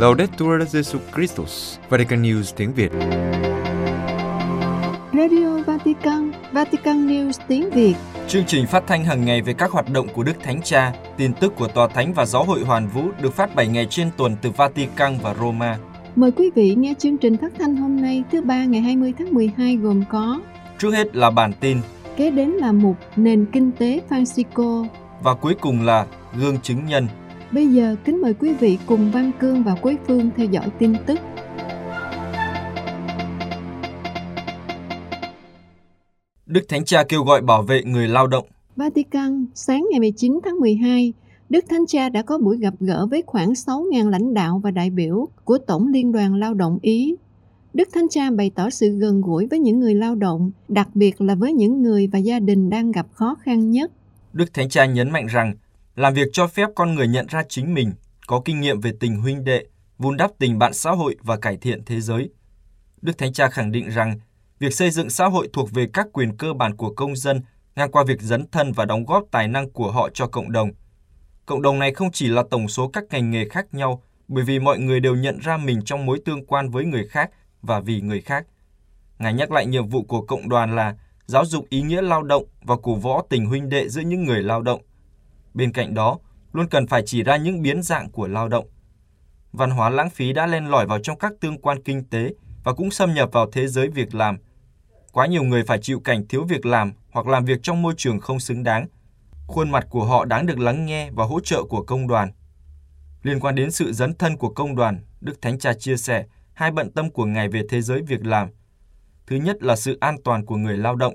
Laudetur Jesu Christus, Vatican News tiếng Việt. Radio Vatican, Vatican News tiếng Việt. Chương trình phát thanh hàng ngày về các hoạt động của Đức Thánh Cha, tin tức của Tòa Thánh và Giáo hội Hoàn Vũ được phát 7 ngày trên tuần từ Vatican và Roma. Mời quý vị nghe chương trình phát thanh hôm nay thứ ba ngày 20 tháng 12 gồm có Trước hết là bản tin Kế đến là mục Nền Kinh tế Francisco và cuối cùng là gương chứng nhân. Bây giờ kính mời quý vị cùng Văn Cương và Quế Phương theo dõi tin tức. Đức Thánh Cha kêu gọi bảo vệ người lao động. Vatican, sáng ngày 19 tháng 12, Đức Thánh Cha đã có buổi gặp gỡ với khoảng 6.000 lãnh đạo và đại biểu của Tổng Liên đoàn Lao động Ý. Đức Thánh Cha bày tỏ sự gần gũi với những người lao động, đặc biệt là với những người và gia đình đang gặp khó khăn nhất. Đức Thánh Cha nhấn mạnh rằng làm việc cho phép con người nhận ra chính mình, có kinh nghiệm về tình huynh đệ, vun đắp tình bạn xã hội và cải thiện thế giới. Đức Thánh Cha khẳng định rằng việc xây dựng xã hội thuộc về các quyền cơ bản của công dân ngang qua việc dấn thân và đóng góp tài năng của họ cho cộng đồng. Cộng đồng này không chỉ là tổng số các ngành nghề khác nhau, bởi vì mọi người đều nhận ra mình trong mối tương quan với người khác và vì người khác. Ngài nhắc lại nhiệm vụ của cộng đoàn là giáo dục ý nghĩa lao động và cổ võ tình huynh đệ giữa những người lao động. Bên cạnh đó, luôn cần phải chỉ ra những biến dạng của lao động. Văn hóa lãng phí đã len lỏi vào trong các tương quan kinh tế và cũng xâm nhập vào thế giới việc làm. Quá nhiều người phải chịu cảnh thiếu việc làm hoặc làm việc trong môi trường không xứng đáng. Khuôn mặt của họ đáng được lắng nghe và hỗ trợ của công đoàn. Liên quan đến sự dấn thân của công đoàn, Đức Thánh Cha chia sẻ hai bận tâm của Ngài về thế giới việc làm. Thứ nhất là sự an toàn của người lao động.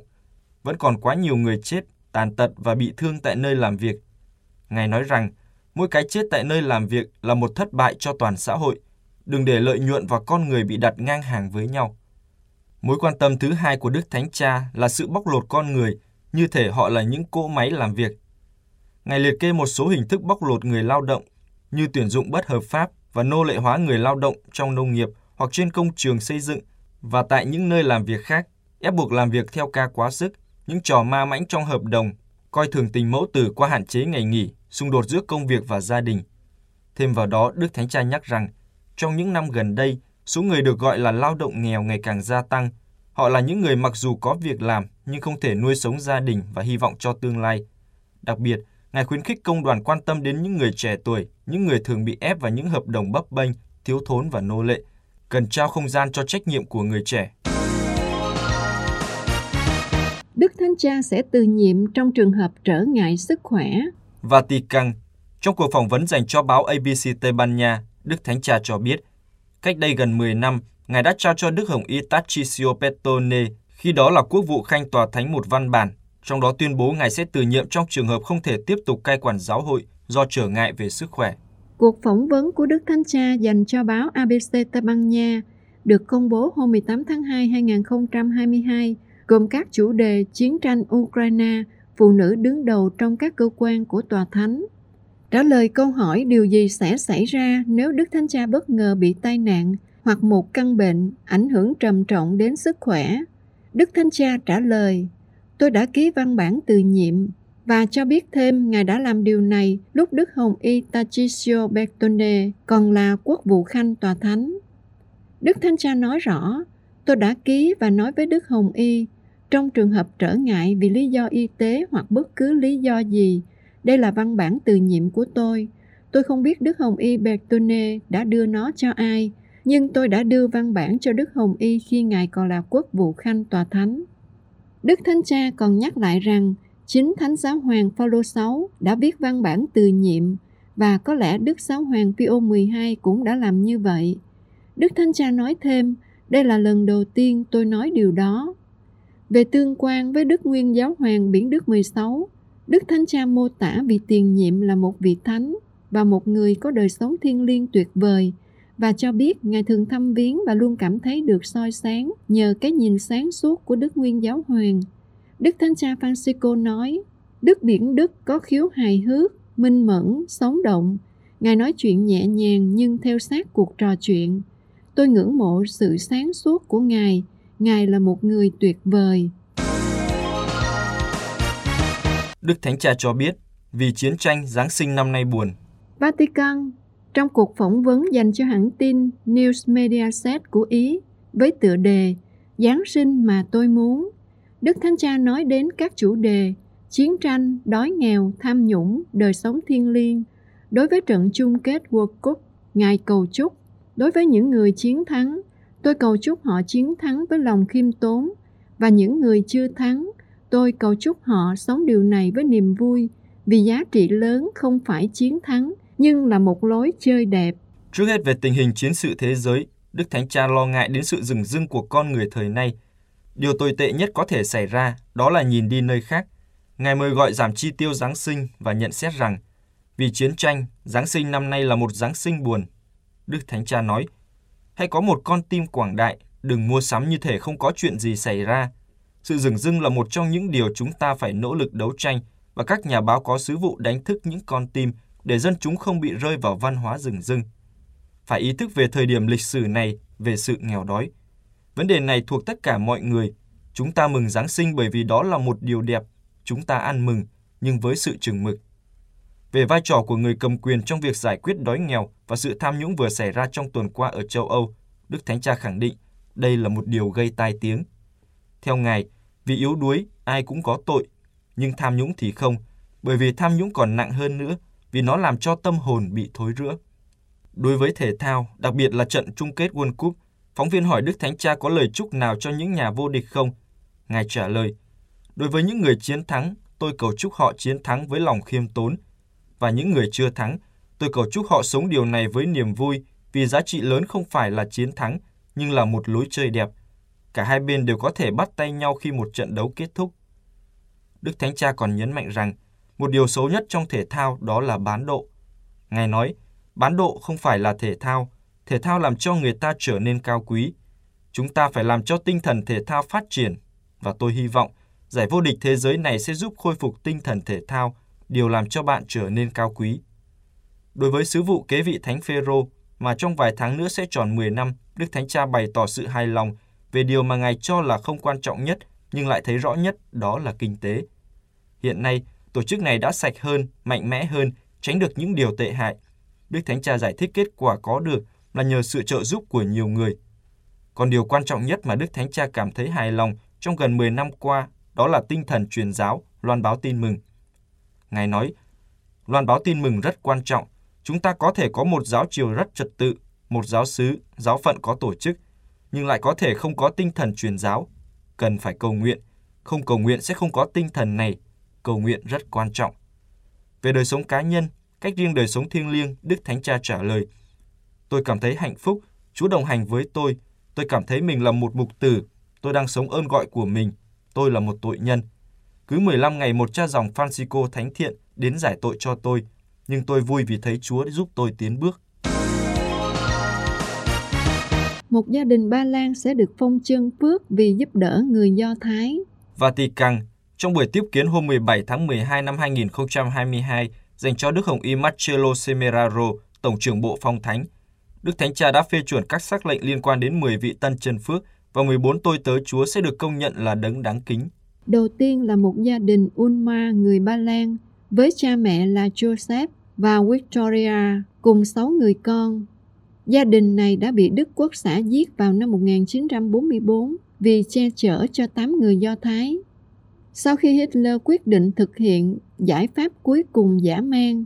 Vẫn còn quá nhiều người chết, tàn tật và bị thương tại nơi làm việc. Ngài nói rằng, mỗi cái chết tại nơi làm việc là một thất bại cho toàn xã hội. Đừng để lợi nhuận và con người bị đặt ngang hàng với nhau. Mối quan tâm thứ hai của Đức Thánh Cha là sự bóc lột con người, như thể họ là những cỗ máy làm việc. Ngài liệt kê một số hình thức bóc lột người lao động, như tuyển dụng bất hợp pháp và nô lệ hóa người lao động trong nông nghiệp hoặc trên công trường xây dựng và tại những nơi làm việc khác, ép buộc làm việc theo ca quá sức, những trò ma mãnh trong hợp đồng, coi thường tình mẫu tử qua hạn chế ngày nghỉ, xung đột giữa công việc và gia đình. Thêm vào đó, Đức Thánh Cha nhắc rằng, trong những năm gần đây, số người được gọi là lao động nghèo ngày càng gia tăng. Họ là những người mặc dù có việc làm nhưng không thể nuôi sống gia đình và hy vọng cho tương lai. Đặc biệt, Ngài khuyến khích công đoàn quan tâm đến những người trẻ tuổi, những người thường bị ép vào những hợp đồng bấp bênh, thiếu thốn và nô lệ, cần trao không gian cho trách nhiệm của người trẻ. Đức Thánh Cha sẽ từ nhiệm trong trường hợp trở ngại sức khỏe. Vatican Trong cuộc phỏng vấn dành cho báo ABC Tây Ban Nha, Đức Thánh Cha cho biết, cách đây gần 10 năm, Ngài đã trao cho Đức Hồng Y Tarcisio Petone, khi đó là quốc vụ khanh tòa thánh một văn bản, trong đó tuyên bố Ngài sẽ từ nhiệm trong trường hợp không thể tiếp tục cai quản giáo hội do trở ngại về sức khỏe. Cuộc phỏng vấn của Đức Thánh Cha dành cho báo ABC Tây Ban Nha được công bố hôm 18 tháng 2 2022 gồm các chủ đề chiến tranh Ukraine, phụ nữ đứng đầu trong các cơ quan của Tòa Thánh. Trả lời câu hỏi điều gì sẽ xảy ra nếu Đức Thánh Cha bất ngờ bị tai nạn hoặc một căn bệnh ảnh hưởng trầm trọng đến sức khỏe. Đức Thánh Cha trả lời, tôi đã ký văn bản từ nhiệm và cho biết thêm Ngài đã làm điều này lúc Đức Hồng Y Tachisio Bertone còn là quốc vụ khanh tòa thánh. Đức Thánh Cha nói rõ, tôi đã ký và nói với Đức Hồng Y, trong trường hợp trở ngại vì lý do y tế hoặc bất cứ lý do gì, đây là văn bản từ nhiệm của tôi. Tôi không biết Đức Hồng Y Bertone đã đưa nó cho ai, nhưng tôi đã đưa văn bản cho Đức Hồng Y khi Ngài còn là quốc vụ khanh tòa thánh. Đức Thánh Cha còn nhắc lại rằng chính Thánh Giáo Hoàng Phaolô 6 đã viết văn bản từ nhiệm và có lẽ Đức Giáo Hoàng Pio 12 cũng đã làm như vậy. Đức Thánh Cha nói thêm, đây là lần đầu tiên tôi nói điều đó. Về tương quan với Đức Nguyên Giáo Hoàng Biển Đức 16, Đức Thánh Cha mô tả vị tiền nhiệm là một vị thánh và một người có đời sống thiêng liêng tuyệt vời và cho biết Ngài thường thăm viếng và luôn cảm thấy được soi sáng nhờ cái nhìn sáng suốt của Đức Nguyên Giáo Hoàng. Đức Thánh Cha Francisco nói, Đức Biển Đức có khiếu hài hước, minh mẫn, sống động. Ngài nói chuyện nhẹ nhàng nhưng theo sát cuộc trò chuyện. Tôi ngưỡng mộ sự sáng suốt của Ngài. Ngài là một người tuyệt vời. Đức Thánh Cha cho biết, vì chiến tranh Giáng sinh năm nay buồn. Vatican Trong cuộc phỏng vấn dành cho hãng tin News Mediaset của Ý với tựa đề Giáng sinh mà tôi muốn, Đức Thánh Cha nói đến các chủ đề chiến tranh, đói nghèo, tham nhũng, đời sống thiêng liêng. Đối với trận chung kết World Cup, Ngài cầu chúc. Đối với những người chiến thắng, tôi cầu chúc họ chiến thắng với lòng khiêm tốn. Và những người chưa thắng, tôi cầu chúc họ sống điều này với niềm vui, vì giá trị lớn không phải chiến thắng, nhưng là một lối chơi đẹp. Trước hết về tình hình chiến sự thế giới, Đức Thánh Cha lo ngại đến sự rừng rưng của con người thời nay. Điều tồi tệ nhất có thể xảy ra đó là nhìn đi nơi khác. Ngài mời gọi giảm chi tiêu Giáng sinh và nhận xét rằng vì chiến tranh, Giáng sinh năm nay là một Giáng sinh buồn. Đức Thánh Cha nói, hãy có một con tim quảng đại, đừng mua sắm như thể không có chuyện gì xảy ra. Sự dừng dưng là một trong những điều chúng ta phải nỗ lực đấu tranh và các nhà báo có sứ vụ đánh thức những con tim để dân chúng không bị rơi vào văn hóa rừng rưng. Phải ý thức về thời điểm lịch sử này, về sự nghèo đói. Vấn đề này thuộc tất cả mọi người. Chúng ta mừng Giáng sinh bởi vì đó là một điều đẹp. Chúng ta ăn mừng, nhưng với sự chừng mực. Về vai trò của người cầm quyền trong việc giải quyết đói nghèo và sự tham nhũng vừa xảy ra trong tuần qua ở châu Âu, Đức Thánh Cha khẳng định đây là một điều gây tai tiếng. Theo Ngài, vì yếu đuối, ai cũng có tội, nhưng tham nhũng thì không, bởi vì tham nhũng còn nặng hơn nữa, vì nó làm cho tâm hồn bị thối rữa. Đối với thể thao, đặc biệt là trận chung kết World Cup, phóng viên hỏi Đức Thánh Cha có lời chúc nào cho những nhà vô địch không? Ngài trả lời, đối với những người chiến thắng, tôi cầu chúc họ chiến thắng với lòng khiêm tốn. Và những người chưa thắng, tôi cầu chúc họ sống điều này với niềm vui, vì giá trị lớn không phải là chiến thắng, nhưng là một lối chơi đẹp. Cả hai bên đều có thể bắt tay nhau khi một trận đấu kết thúc. Đức Thánh Cha còn nhấn mạnh rằng, một điều xấu nhất trong thể thao đó là bán độ. Ngài nói, bán độ không phải là thể thao, thể thao làm cho người ta trở nên cao quý. Chúng ta phải làm cho tinh thần thể thao phát triển, và tôi hy vọng giải vô địch thế giới này sẽ giúp khôi phục tinh thần thể thao, điều làm cho bạn trở nên cao quý. Đối với sứ vụ kế vị Thánh Phêrô mà trong vài tháng nữa sẽ tròn 10 năm, Đức Thánh Cha bày tỏ sự hài lòng về điều mà Ngài cho là không quan trọng nhất nhưng lại thấy rõ nhất đó là kinh tế. Hiện nay, tổ chức này đã sạch hơn, mạnh mẽ hơn, tránh được những điều tệ hại. Đức Thánh Cha giải thích kết quả có được là nhờ sự trợ giúp của nhiều người. Còn điều quan trọng nhất mà Đức Thánh Cha cảm thấy hài lòng trong gần 10 năm qua đó là tinh thần truyền giáo, loan báo tin mừng. Ngài nói, loan báo tin mừng rất quan trọng. Chúng ta có thể có một giáo triều rất trật tự, một giáo sứ, giáo phận có tổ chức, nhưng lại có thể không có tinh thần truyền giáo. Cần phải cầu nguyện. Không cầu nguyện sẽ không có tinh thần này. Cầu nguyện rất quan trọng. Về đời sống cá nhân, cách riêng đời sống thiêng liêng, Đức Thánh Cha trả lời, Tôi cảm thấy hạnh phúc, Chúa đồng hành với tôi. Tôi cảm thấy mình là một mục tử. Tôi đang sống ơn gọi của mình. Tôi là một tội nhân. Cứ 15 ngày một cha dòng Francisco Thánh Thiện đến giải tội cho tôi. Nhưng tôi vui vì thấy Chúa giúp tôi tiến bước. Một gia đình Ba Lan sẽ được phong chân phước vì giúp đỡ người Do Thái. Vatican, trong buổi tiếp kiến hôm 17 tháng 12 năm 2022 dành cho Đức Hồng Y Marcello Semeraro, Tổng trưởng Bộ Phong Thánh, Đức Thánh Cha đã phê chuẩn các sắc lệnh liên quan đến 10 vị tân chân phước và 14 tôi tớ Chúa sẽ được công nhận là đấng đáng kính. Đầu tiên là một gia đình Ulma người Ba Lan với cha mẹ là Joseph và Victoria cùng 6 người con. Gia đình này đã bị Đức Quốc xã giết vào năm 1944 vì che chở cho 8 người Do Thái. Sau khi Hitler quyết định thực hiện giải pháp cuối cùng giả mang,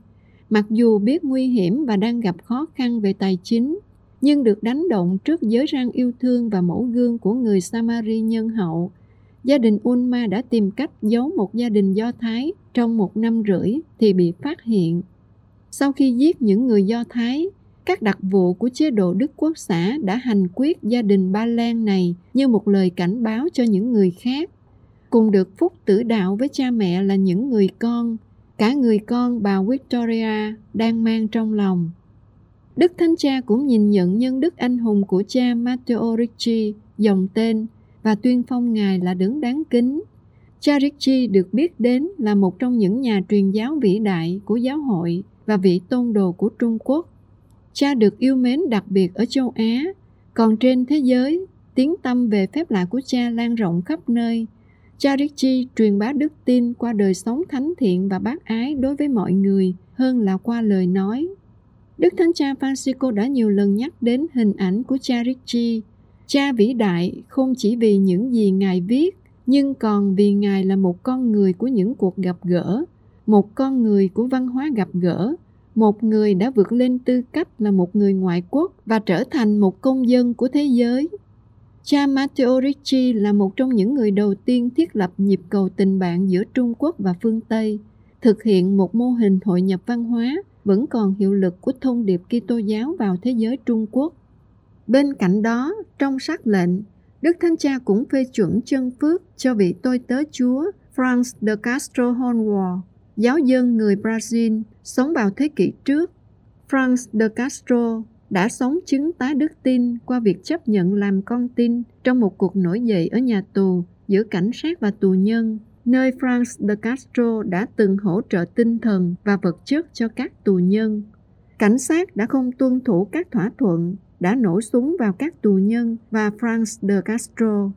mặc dù biết nguy hiểm và đang gặp khó khăn về tài chính, nhưng được đánh động trước giới răng yêu thương và mẫu gương của người Samari nhân hậu, gia đình Unma đã tìm cách giấu một gia đình Do Thái trong một năm rưỡi thì bị phát hiện. Sau khi giết những người Do Thái, các đặc vụ của chế độ Đức Quốc xã đã hành quyết gia đình Ba Lan này như một lời cảnh báo cho những người khác. Cùng được phúc tử đạo với cha mẹ là những người con, cả người con bà Victoria đang mang trong lòng. Đức Thánh Cha cũng nhìn nhận nhân đức anh hùng của cha Matteo Ricci, dòng tên, và tuyên phong Ngài là đứng đáng kính. Cha Ricci được biết đến là một trong những nhà truyền giáo vĩ đại của giáo hội và vị tôn đồ của Trung Quốc. Cha được yêu mến đặc biệt ở châu Á, còn trên thế giới, tiếng tâm về phép lạ của cha lan rộng khắp nơi. Cha Ricci truyền bá đức tin qua đời sống thánh thiện và bác ái đối với mọi người hơn là qua lời nói. Đức Thánh Cha Francisco đã nhiều lần nhắc đến hình ảnh của cha Ricci, cha vĩ đại không chỉ vì những gì Ngài viết, nhưng còn vì Ngài là một con người của những cuộc gặp gỡ, một con người của văn hóa gặp gỡ, một người đã vượt lên tư cách là một người ngoại quốc và trở thành một công dân của thế giới. Cha Matteo Ricci là một trong những người đầu tiên thiết lập nhịp cầu tình bạn giữa Trung Quốc và phương Tây, thực hiện một mô hình hội nhập văn hóa vẫn còn hiệu lực của thông điệp Kitô giáo vào thế giới Trung Quốc. Bên cạnh đó, trong sắc lệnh, Đức Thánh Cha cũng phê chuẩn chân phước cho vị tôi tớ Chúa Franz de Castro Hornwall, giáo dân người Brazil sống vào thế kỷ trước. Franz de Castro đã sống chứng tá đức tin qua việc chấp nhận làm con tin trong một cuộc nổi dậy ở nhà tù giữa cảnh sát và tù nhân, nơi Franz de Castro đã từng hỗ trợ tinh thần và vật chất cho các tù nhân. Cảnh sát đã không tuân thủ các thỏa thuận, đã nổ súng vào các tù nhân và Franz de Castro.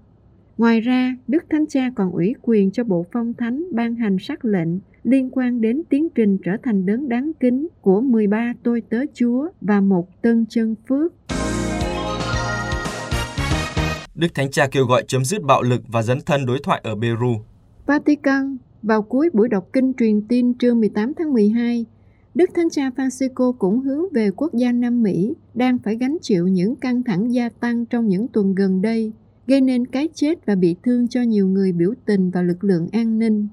Ngoài ra, Đức Thánh Cha còn ủy quyền cho Bộ Phong Thánh ban hành sắc lệnh liên quan đến tiến trình trở thành đấng đáng kính của 13 tôi tớ Chúa và một tân chân phước. Đức Thánh Cha kêu gọi chấm dứt bạo lực và dấn thân đối thoại ở Peru. Vatican, vào cuối buổi đọc kinh truyền tin trưa 18 tháng 12, Đức Thánh Cha Francisco cũng hướng về quốc gia Nam Mỹ đang phải gánh chịu những căng thẳng gia tăng trong những tuần gần đây, gây nên cái chết và bị thương cho nhiều người biểu tình và lực lượng an ninh.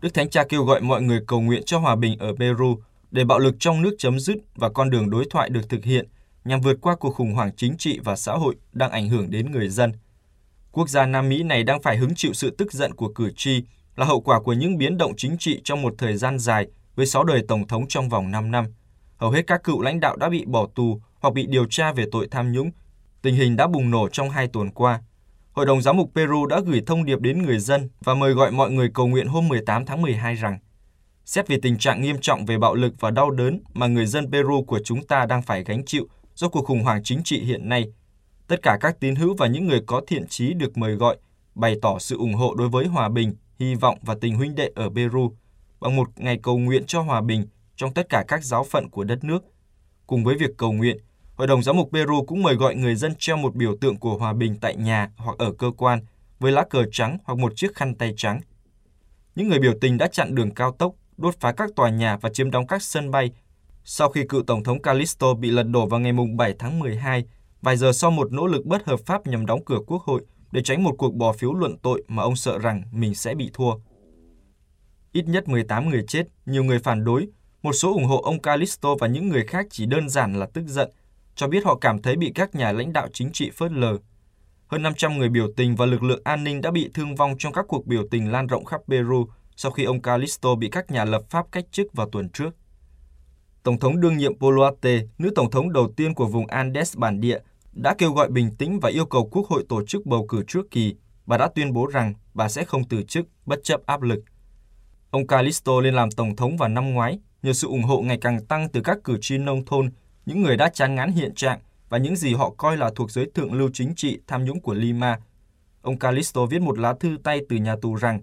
Đức Thánh Cha kêu gọi mọi người cầu nguyện cho hòa bình ở Peru để bạo lực trong nước chấm dứt và con đường đối thoại được thực hiện nhằm vượt qua cuộc khủng hoảng chính trị và xã hội đang ảnh hưởng đến người dân. Quốc gia Nam Mỹ này đang phải hứng chịu sự tức giận của cử tri là hậu quả của những biến động chính trị trong một thời gian dài với 6 đời Tổng thống trong vòng 5 năm. Hầu hết các cựu lãnh đạo đã bị bỏ tù hoặc bị điều tra về tội tham nhũng. Tình hình đã bùng nổ trong hai tuần qua. Hội đồng Giám mục Peru đã gửi thông điệp đến người dân và mời gọi mọi người cầu nguyện hôm 18 tháng 12 rằng Xét về tình trạng nghiêm trọng về bạo lực và đau đớn mà người dân Peru của chúng ta đang phải gánh chịu do cuộc khủng hoảng chính trị hiện nay, tất cả các tín hữu và những người có thiện trí được mời gọi bày tỏ sự ủng hộ đối với hòa bình, hy vọng và tình huynh đệ ở Peru bằng một ngày cầu nguyện cho hòa bình trong tất cả các giáo phận của đất nước. Cùng với việc cầu nguyện, Hội đồng Giám mục Peru cũng mời gọi người dân treo một biểu tượng của hòa bình tại nhà hoặc ở cơ quan với lá cờ trắng hoặc một chiếc khăn tay trắng. Những người biểu tình đã chặn đường cao tốc, đốt phá các tòa nhà và chiếm đóng các sân bay. Sau khi cựu Tổng thống Calisto bị lật đổ vào ngày 7 tháng 12, vài giờ sau một nỗ lực bất hợp pháp nhằm đóng cửa quốc hội để tránh một cuộc bỏ phiếu luận tội mà ông sợ rằng mình sẽ bị thua. Ít nhất 18 người chết, nhiều người phản đối, một số ủng hộ ông Calisto và những người khác chỉ đơn giản là tức giận, cho biết họ cảm thấy bị các nhà lãnh đạo chính trị phớt lờ. Hơn 500 người biểu tình và lực lượng an ninh đã bị thương vong trong các cuộc biểu tình lan rộng khắp Peru sau khi ông Calisto bị các nhà lập pháp cách chức vào tuần trước. Tổng thống đương nhiệm Boluarte, nữ tổng thống đầu tiên của vùng Andes bản địa, đã kêu gọi bình tĩnh và yêu cầu Quốc hội tổ chức bầu cử trước kỳ. Bà đã tuyên bố rằng bà sẽ không từ chức bất chấp áp lực. Ông Calisto lên làm tổng thống vào năm ngoái nhờ sự ủng hộ ngày càng tăng từ các cử tri nông thôn, những người đã chán ngán hiện trạng và những gì họ coi là thuộc giới thượng lưu chính trị tham nhũng của Lima. Ông Calisto viết một lá thư tay từ nhà tù rằng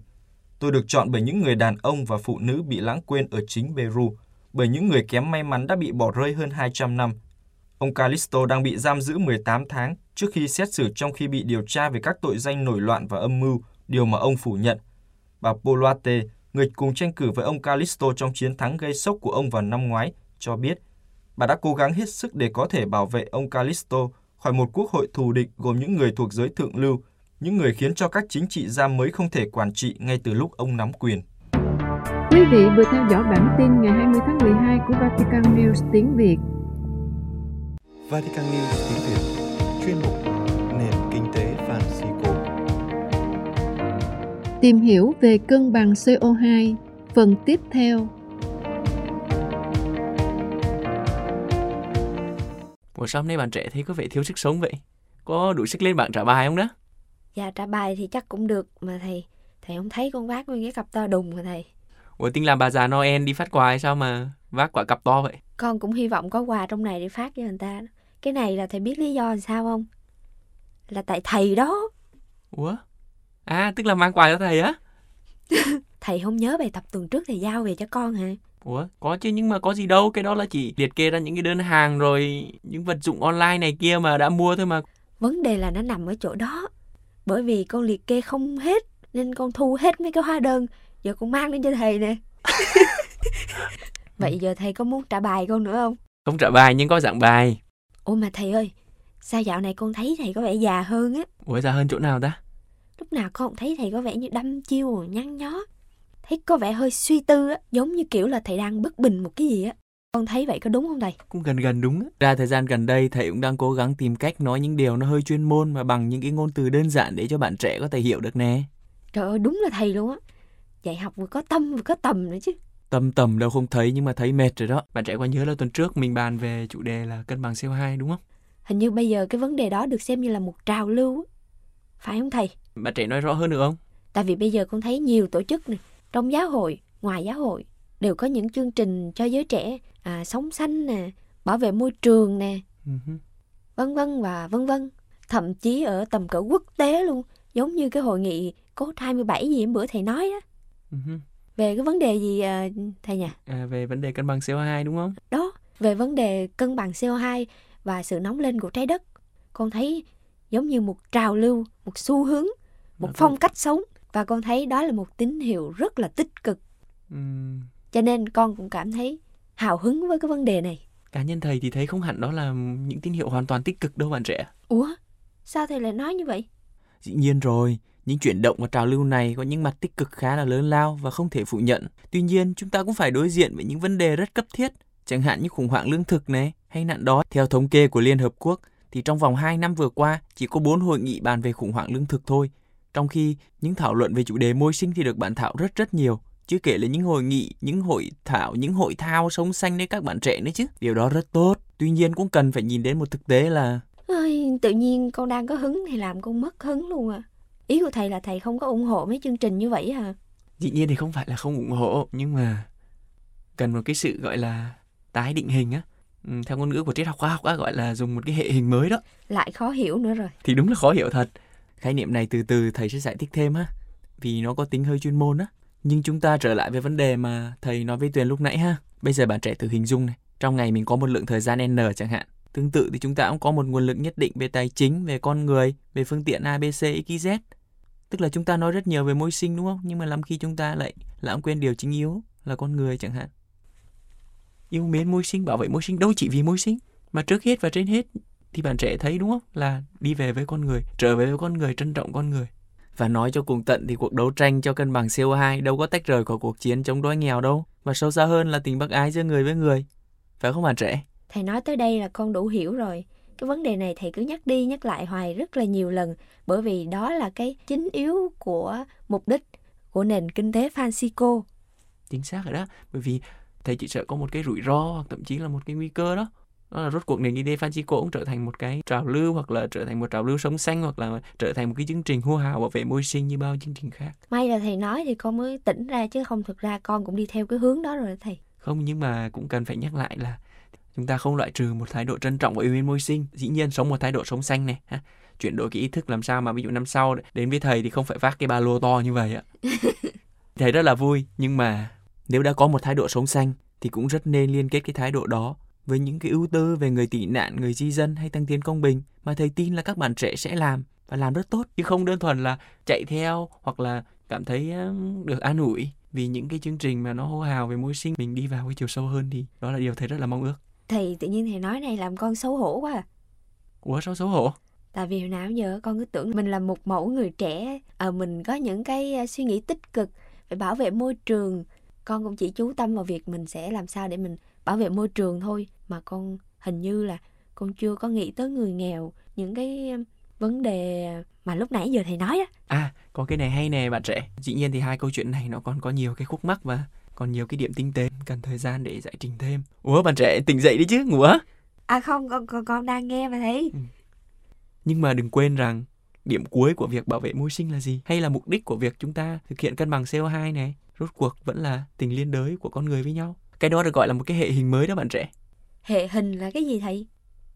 Tôi được chọn bởi những người đàn ông và phụ nữ bị lãng quên ở chính Peru, bởi những người kém may mắn đã bị bỏ rơi hơn 200 năm. Ông Calisto đang bị giam giữ 18 tháng trước khi xét xử trong khi bị điều tra về các tội danh nổi loạn và âm mưu, điều mà ông phủ nhận. Bà Poluarte, người cùng tranh cử với ông Calisto trong chiến thắng gây sốc của ông vào năm ngoái, cho biết bà đã cố gắng hết sức để có thể bảo vệ ông Calisto khỏi một quốc hội thù địch gồm những người thuộc giới thượng lưu, những người khiến cho các chính trị gia mới không thể quản trị ngay từ lúc ông nắm quyền. Quý vị vừa theo dõi bản tin ngày 20 tháng 12 của Vatican News tiếng Việt. Vatican News tiếng Việt chuyên mục nền kinh tế Francisco. Tìm hiểu về cân bằng CO2, phần tiếp theo. Ủa sao hôm nay bạn trẻ thấy có vẻ thiếu sức sống vậy? Có đủ sức lên bảng trả bài không đó? Dạ trả bài thì chắc cũng được mà thầy Thầy không thấy con bác nguyên cái cặp to đùng mà thầy Ủa tính làm bà già Noel đi phát quà hay sao mà vác quả cặp to vậy? Con cũng hy vọng có quà trong này để phát cho người ta Cái này là thầy biết lý do làm sao không? Là tại thầy đó Ủa? À tức là mang quà cho thầy á? Thầy không nhớ bài tập tuần trước thầy giao về cho con hả? Ủa, có chứ nhưng mà có gì đâu, cái đó là chỉ liệt kê ra những cái đơn hàng rồi những vật dụng online này kia mà đã mua thôi mà. Vấn đề là nó nằm ở chỗ đó. Bởi vì con liệt kê không hết nên con thu hết mấy cái hóa đơn. Giờ con mang đến cho thầy nè. Vậy giờ thầy có muốn trả bài con nữa không? Không trả bài nhưng có dạng bài. Ủa mà thầy ơi, sao dạo này con thấy thầy có vẻ già hơn á? Ủa già hơn chỗ nào ta? Lúc nào con cũng thấy thầy có vẻ như đăm chiêu, nhăn nhó. Thấy có vẻ hơi suy tư á, giống như kiểu là thầy đang bất bình một cái gì á. Con thấy vậy có đúng không thầy? Cũng gần gần đúng. á. Ra thời gian gần đây thầy cũng đang cố gắng tìm cách nói những điều nó hơi chuyên môn mà bằng những cái ngôn từ đơn giản để cho bạn trẻ có thể hiểu được nè. Trời ơi, đúng là thầy luôn á. Dạy học vừa có tâm vừa có tầm nữa chứ. Tâm tầm đâu không thấy nhưng mà thấy mệt rồi đó. Bạn trẻ có nhớ là tuần trước mình bàn về chủ đề là cân bằng CO2 đúng không? Hình như bây giờ cái vấn đề đó được xem như là một trào lưu. Phải không thầy? Bạn trẻ nói rõ hơn được không? Tại vì bây giờ con thấy nhiều tổ chức này, trong giáo hội, ngoài giáo hội đều có những chương trình cho giới trẻ à, sống xanh nè, bảo vệ môi trường nè, Ừ vân vân và vân vân. Thậm chí ở tầm cỡ quốc tế luôn, giống như cái hội nghị cốt 27 gì hôm bữa thầy nói á, Ừ về cái vấn đề gì à, thầy nhỉ? À, về vấn đề cân bằng CO2 đúng không? Đó, về vấn đề cân bằng CO2 và sự nóng lên của trái đất. Con thấy giống như một trào lưu, một xu hướng, một Mà phong cách sống và con thấy đó là một tín hiệu rất là tích cực. Cho nên con cũng cảm thấy hào hứng với cái vấn đề này. cá nhân thầy thì thấy không hẳn đó là những tín hiệu hoàn toàn tích cực đâu bạn trẻ. Ủa, sao thầy lại nói như vậy? Dĩ nhiên rồi, những chuyển động và trào lưu này có những mặt tích cực khá là lớn lao và không thể phủ nhận. Tuy nhiên, chúng ta cũng phải đối diện với những vấn đề rất cấp thiết, chẳng hạn như khủng hoảng lương thực này hay nạn đói. Theo thống kê của Liên Hợp Quốc, thì trong vòng 2 năm vừa qua chỉ có 4 hội nghị bàn về khủng hoảng lương thực thôi. Trong khi những thảo luận về chủ đề môi sinh thì được bàn thảo rất rất nhiều. Chưa kể là những hội nghị, những hội thảo, những hội thao sống xanh với các bạn trẻ nữa chứ. Điều đó rất tốt. Tuy nhiên cũng cần phải nhìn đến một thực tế là Ôi, tự nhiên con đang có hứng thì làm con mất hứng luôn à. Ý của thầy là thầy không có ủng hộ mấy chương trình như vậy hả? Dĩ nhiên thì không phải là không ủng hộ nhưng mà cần một cái sự gọi là tái định hình á. Ừ, theo ngôn ngữ của triết học khoa học á gọi là dùng một cái hệ hình mới đó. Lại khó hiểu nữa rồi. Thì đúng là khó hiểu thật. Khái niệm này từ từ thầy sẽ giải thích thêm ha. Vì nó có tính hơi chuyên môn á. Nhưng chúng ta trở lại với vấn đề mà thầy nói với Tuyền lúc nãy ha. Bây giờ bạn trẻ thử hình dung này. Trong ngày mình có một lượng thời gian N chẳng hạn. Tương tự thì chúng ta cũng có một nguồn lực nhất định về tài chính, về con người, về phương tiện ABC, XYZ. Tức là chúng ta nói rất nhiều về môi sinh đúng không? Nhưng mà lắm khi chúng ta lại lãng quên điều chính yếu là con người chẳng hạn. Yêu mến môi sinh, bảo vệ môi sinh đâu chỉ vì môi sinh. Mà trước hết và trên hết thì bạn trẻ thấy đúng không? Là đi về với con người, trở về với con người, trân trọng con người. Và nói cho cùng tận thì cuộc đấu tranh cho cân bằng CO2 đâu có tách rời khỏi cuộc chiến chống đói nghèo đâu. Và sâu xa hơn là tình bác ái giữa người với người. Phải không bạn trẻ? Thầy nói tới đây là con đủ hiểu rồi. Cái vấn đề này thầy cứ nhắc đi nhắc lại hoài rất là nhiều lần bởi vì đó là cái chính yếu của mục đích của nền kinh tế Francisco. Chính xác rồi đó. Bởi vì thầy chỉ sợ có một cái rủi ro hoặc thậm chí là một cái nguy cơ đó. Đó là rốt cuộc nền kinh tế Francisco cũng trở thành một cái trào lưu hoặc là trở thành một trào lưu sống xanh hoặc là trở thành một cái chương trình hô hào bảo vệ môi sinh như bao chương trình khác. May là thầy nói thì con mới tỉnh ra chứ không thực ra con cũng đi theo cái hướng đó rồi thầy. Không nhưng mà cũng cần phải nhắc lại là chúng ta không loại trừ một thái độ trân trọng và yêu mến môi sinh. Dĩ nhiên sống một thái độ sống xanh này. Ha? Chuyển đổi cái ý thức làm sao mà ví dụ năm sau đến với thầy thì không phải vác cái ba lô to như vậy ạ. thầy rất là vui nhưng mà nếu đã có một thái độ sống xanh thì cũng rất nên liên kết cái thái độ đó với những cái ưu tư về người tị nạn, người di dân hay tăng tiến công bình mà thầy tin là các bạn trẻ sẽ làm và làm rất tốt chứ không đơn thuần là chạy theo hoặc là cảm thấy được an ủi vì những cái chương trình mà nó hô hào về môi sinh mình đi vào cái chiều sâu hơn thì đó là điều thầy rất là mong ước. Thầy tự nhiên thầy nói này làm con xấu hổ quá à. Ủa sao xấu hổ? Tại vì hồi nào giờ con cứ tưởng mình là một mẫu người trẻ, ờ mình có những cái à, suy nghĩ tích cực về bảo vệ môi trường. Con cũng chỉ chú tâm vào việc mình sẽ làm sao để mình bảo vệ môi trường thôi, mà con hình như là con chưa có nghĩ tới người nghèo, những cái vấn đề mà lúc nãy giờ thầy nói á. À, có cái này hay nè bạn trẻ. Dĩ nhiên thì hai câu chuyện này nó còn có nhiều cái khúc mắc và còn nhiều cái điểm tinh tế cần thời gian để giải trình thêm. Ủa bạn trẻ tỉnh dậy đi chứ, ngủ á. À không, con con, con đang nghe mà thầy. Nhưng mà đừng quên rằng điểm cuối của việc bảo vệ môi sinh là gì? Hay là mục đích của việc chúng ta thực hiện cân bằng CO2 này? Rốt cuộc vẫn là tình liên đới của con người với nhau. Cái đó được gọi là một cái hệ hình mới đó bạn trẻ. Hệ hình là cái gì thầy?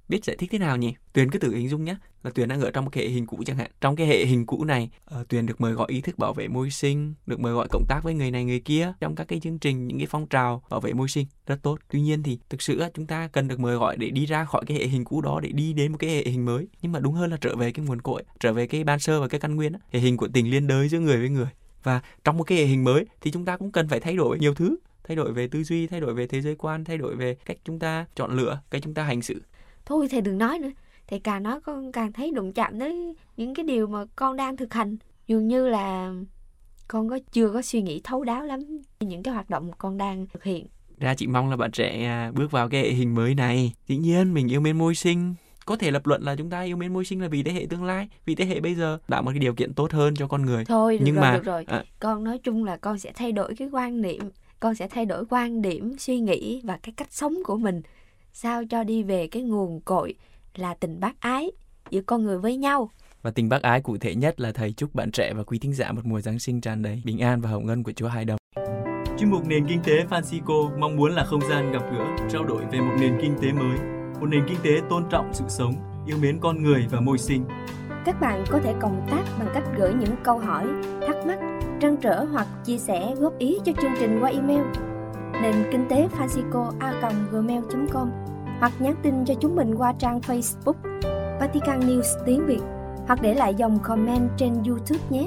biết giải thích thế nào nhỉ? Tuyền cứ tự hình dung nhé, là Tuyền đang ở trong một cái hệ hình cũ chẳng hạn. Trong cái hệ hình cũ này, uh, Tuyền được mời gọi ý thức bảo vệ môi sinh, được mời gọi cộng tác với người này người kia trong các cái chương trình, những cái phong trào bảo vệ môi sinh rất tốt. Tuy nhiên thì thực sự chúng ta cần được mời gọi để đi ra khỏi cái hệ hình cũ đó để đi đến một cái hệ hình mới. Nhưng mà đúng hơn là trở về cái nguồn cội, trở về cái ban sơ và cái căn nguyên, đó. hệ hình của tình liên đới giữa người với người. Và trong một cái hệ hình mới thì chúng ta cũng cần phải thay đổi nhiều thứ thay đổi về tư duy thay đổi về thế giới quan thay đổi về cách chúng ta chọn lựa cách chúng ta hành xử. Thôi thầy đừng nói nữa. Thầy càng nói con càng thấy đụng chạm tới những cái điều mà con đang thực hành. Dường như là con có chưa có suy nghĩ thấu đáo lắm những cái hoạt động con đang thực hiện. Ra chị mong là bạn trẻ à, bước vào cái hệ hình mới này. Dĩ nhiên mình yêu mến môi sinh. Có thể lập luận là chúng ta yêu mến môi sinh là vì thế hệ tương lai vì thế hệ bây giờ. Tạo một cái điều kiện tốt hơn cho con người. Thôi được nhưng rồi, mà được rồi. à, con nói chung là con sẽ thay đổi cái quan niệm con sẽ thay đổi quan điểm suy nghĩ và cái cách sống của mình sao cho đi về cái nguồn cội là tình bác ái giữa con người với nhau và tình bác ái cụ thể nhất là thầy chúc bạn trẻ và quý thính giả một mùa Giáng sinh tràn đầy bình an và hồng ân của Chúa Hai Đồng. Chuyên mục Nền Kinh tế Francisco mong muốn là không gian gặp gỡ, trao đổi về một nền kinh tế mới, một nền kinh tế tôn trọng sự sống, yêu mến con người và môi sinh. Các bạn có thể cộng tác bằng cách gửi những câu hỏi, thắc mắc, trăn trở hoặc chia sẻ góp ý cho chương trình qua email nền kinh tế Francisco a gmail.com hoặc nhắn tin cho chúng mình qua trang Facebook Vatican News tiếng Việt hoặc để lại dòng comment trên YouTube nhé.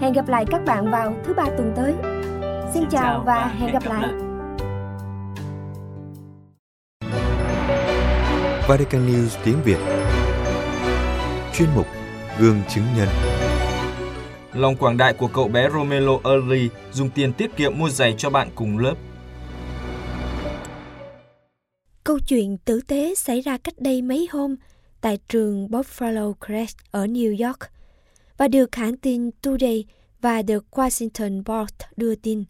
Hẹn gặp lại các bạn vào thứ ba tuần tới. Xin, Xin chào, chào và hẹn gặp lại. Vatican News tiếng Việt Chuyên mục Gương chứng nhân Lòng quảng đại của cậu bé Romelo Early dùng tiền tiết kiệm mua giày cho bạn cùng lớp Câu chuyện tử tế xảy ra cách đây mấy hôm tại trường Buffalo Crest ở New York và được hãng tin Today và The Washington Post đưa tin.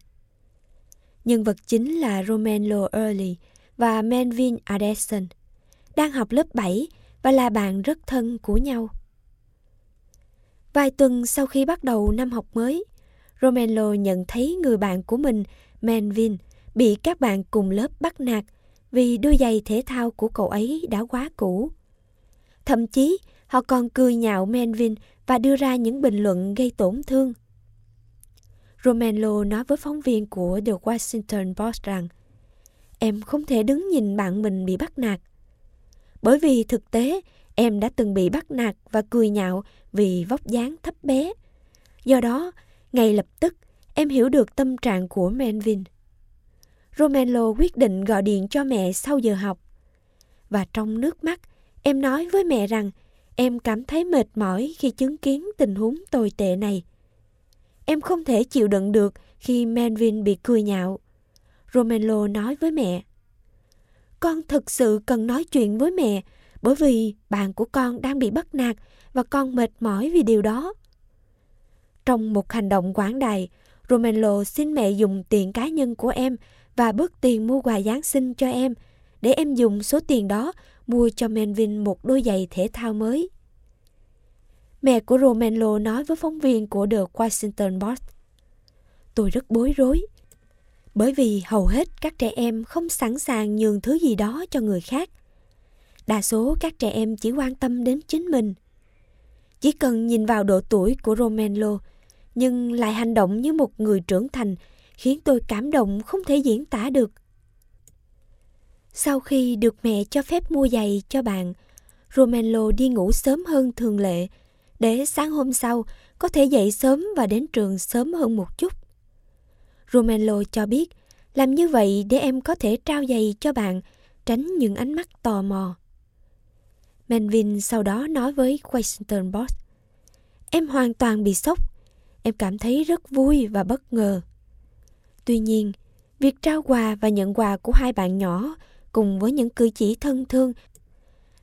Nhân vật chính là Romelo Early và Melvin Addison, đang học lớp 7 và là bạn rất thân của nhau. Vài tuần sau khi bắt đầu năm học mới, Romelo nhận thấy người bạn của mình, Melvin, bị các bạn cùng lớp bắt nạt – vì đôi giày thể thao của cậu ấy đã quá cũ. Thậm chí, họ còn cười nhạo Melvin và đưa ra những bình luận gây tổn thương. Romelo nói với phóng viên của The Washington Post rằng Em không thể đứng nhìn bạn mình bị bắt nạt. Bởi vì thực tế, em đã từng bị bắt nạt và cười nhạo vì vóc dáng thấp bé. Do đó, ngay lập tức, em hiểu được tâm trạng của Melvin. Romelo quyết định gọi điện cho mẹ sau giờ học. Và trong nước mắt, em nói với mẹ rằng em cảm thấy mệt mỏi khi chứng kiến tình huống tồi tệ này. Em không thể chịu đựng được khi Melvin bị cười nhạo. Romelo nói với mẹ. Con thực sự cần nói chuyện với mẹ bởi vì bạn của con đang bị bắt nạt và con mệt mỏi vì điều đó. Trong một hành động quảng đại, Romelo xin mẹ dùng tiền cá nhân của em và bớt tiền mua quà Giáng sinh cho em để em dùng số tiền đó mua cho Melvin một đôi giày thể thao mới. Mẹ của Romelo nói với phóng viên của The Washington Post. Tôi rất bối rối, bởi vì hầu hết các trẻ em không sẵn sàng nhường thứ gì đó cho người khác. Đa số các trẻ em chỉ quan tâm đến chính mình. Chỉ cần nhìn vào độ tuổi của Romelo, nhưng lại hành động như một người trưởng thành khiến tôi cảm động không thể diễn tả được. Sau khi được mẹ cho phép mua giày cho bạn, Romelo đi ngủ sớm hơn thường lệ, để sáng hôm sau có thể dậy sớm và đến trường sớm hơn một chút. Romelo cho biết, làm như vậy để em có thể trao giày cho bạn, tránh những ánh mắt tò mò. Melvin sau đó nói với Washington Post, Em hoàn toàn bị sốc. Em cảm thấy rất vui và bất ngờ. Tuy nhiên, việc trao quà và nhận quà của hai bạn nhỏ cùng với những cử chỉ thân thương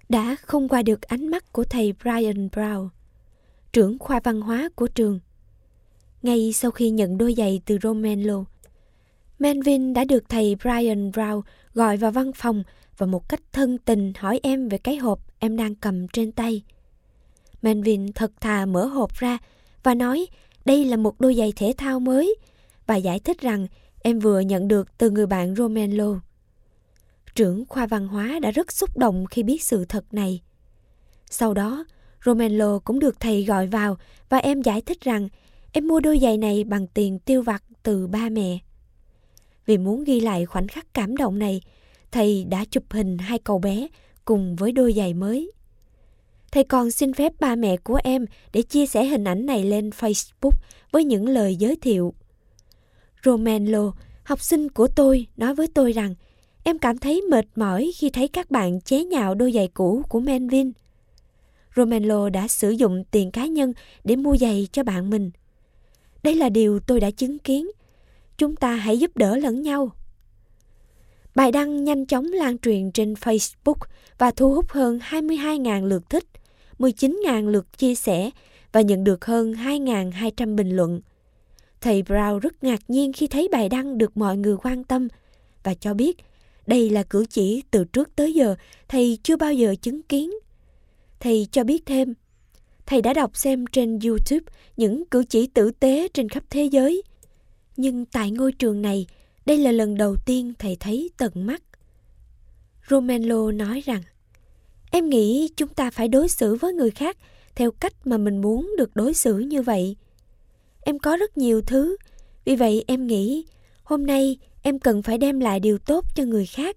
đã không qua được ánh mắt của thầy Brian Brown, trưởng khoa văn hóa của trường. Ngay sau khi nhận đôi giày từ Romelo, Melvin đã được thầy Brian Brown gọi vào văn phòng và một cách thân tình hỏi em về cái hộp em đang cầm trên tay. Melvin thật thà mở hộp ra và nói đây là một đôi giày thể thao mới và giải thích rằng em vừa nhận được từ người bạn Romelo. trưởng khoa văn hóa đã rất xúc động khi biết sự thật này. Sau đó, Romello cũng được thầy gọi vào và em giải thích rằng em mua đôi giày này bằng tiền tiêu vặt từ ba mẹ. Vì muốn ghi lại khoảnh khắc cảm động này, thầy đã chụp hình hai cậu bé cùng với đôi giày mới. Thầy còn xin phép ba mẹ của em để chia sẻ hình ảnh này lên Facebook với những lời giới thiệu. Romelo học sinh của tôi, nói với tôi rằng em cảm thấy mệt mỏi khi thấy các bạn chế nhạo đôi giày cũ của Melvin. Romelo đã sử dụng tiền cá nhân để mua giày cho bạn mình. Đây là điều tôi đã chứng kiến. Chúng ta hãy giúp đỡ lẫn nhau. Bài đăng nhanh chóng lan truyền trên Facebook và thu hút hơn 22.000 lượt thích, 19.000 lượt chia sẻ và nhận được hơn 2.200 bình luận. Thầy Brown rất ngạc nhiên khi thấy bài đăng được mọi người quan tâm và cho biết đây là cử chỉ từ trước tới giờ thầy chưa bao giờ chứng kiến. Thầy cho biết thêm, thầy đã đọc xem trên YouTube những cử chỉ tử tế trên khắp thế giới. Nhưng tại ngôi trường này, đây là lần đầu tiên thầy thấy tận mắt. Romelo nói rằng, em nghĩ chúng ta phải đối xử với người khác theo cách mà mình muốn được đối xử như vậy. Em có rất nhiều thứ, vì vậy em nghĩ hôm nay em cần phải đem lại điều tốt cho người khác.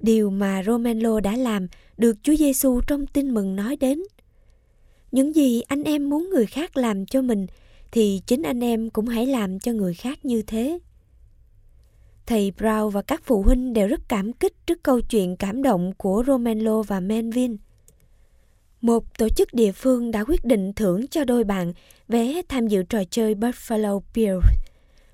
Điều mà Romelo đã làm được Chúa Giêsu trong tin mừng nói đến. Những gì anh em muốn người khác làm cho mình thì chính anh em cũng hãy làm cho người khác như thế. Thầy Brown và các phụ huynh đều rất cảm kích trước câu chuyện cảm động của Romello và Melvin. Một tổ chức địa phương đã quyết định thưởng cho đôi bạn vé tham dự trò chơi Buffalo Bills.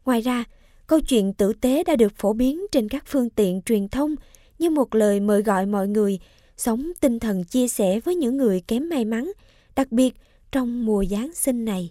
Ngoài ra, câu chuyện tử tế đã được phổ biến trên các phương tiện truyền thông như một lời mời gọi mọi người sống tinh thần chia sẻ với những người kém may mắn, đặc biệt trong mùa Giáng sinh này.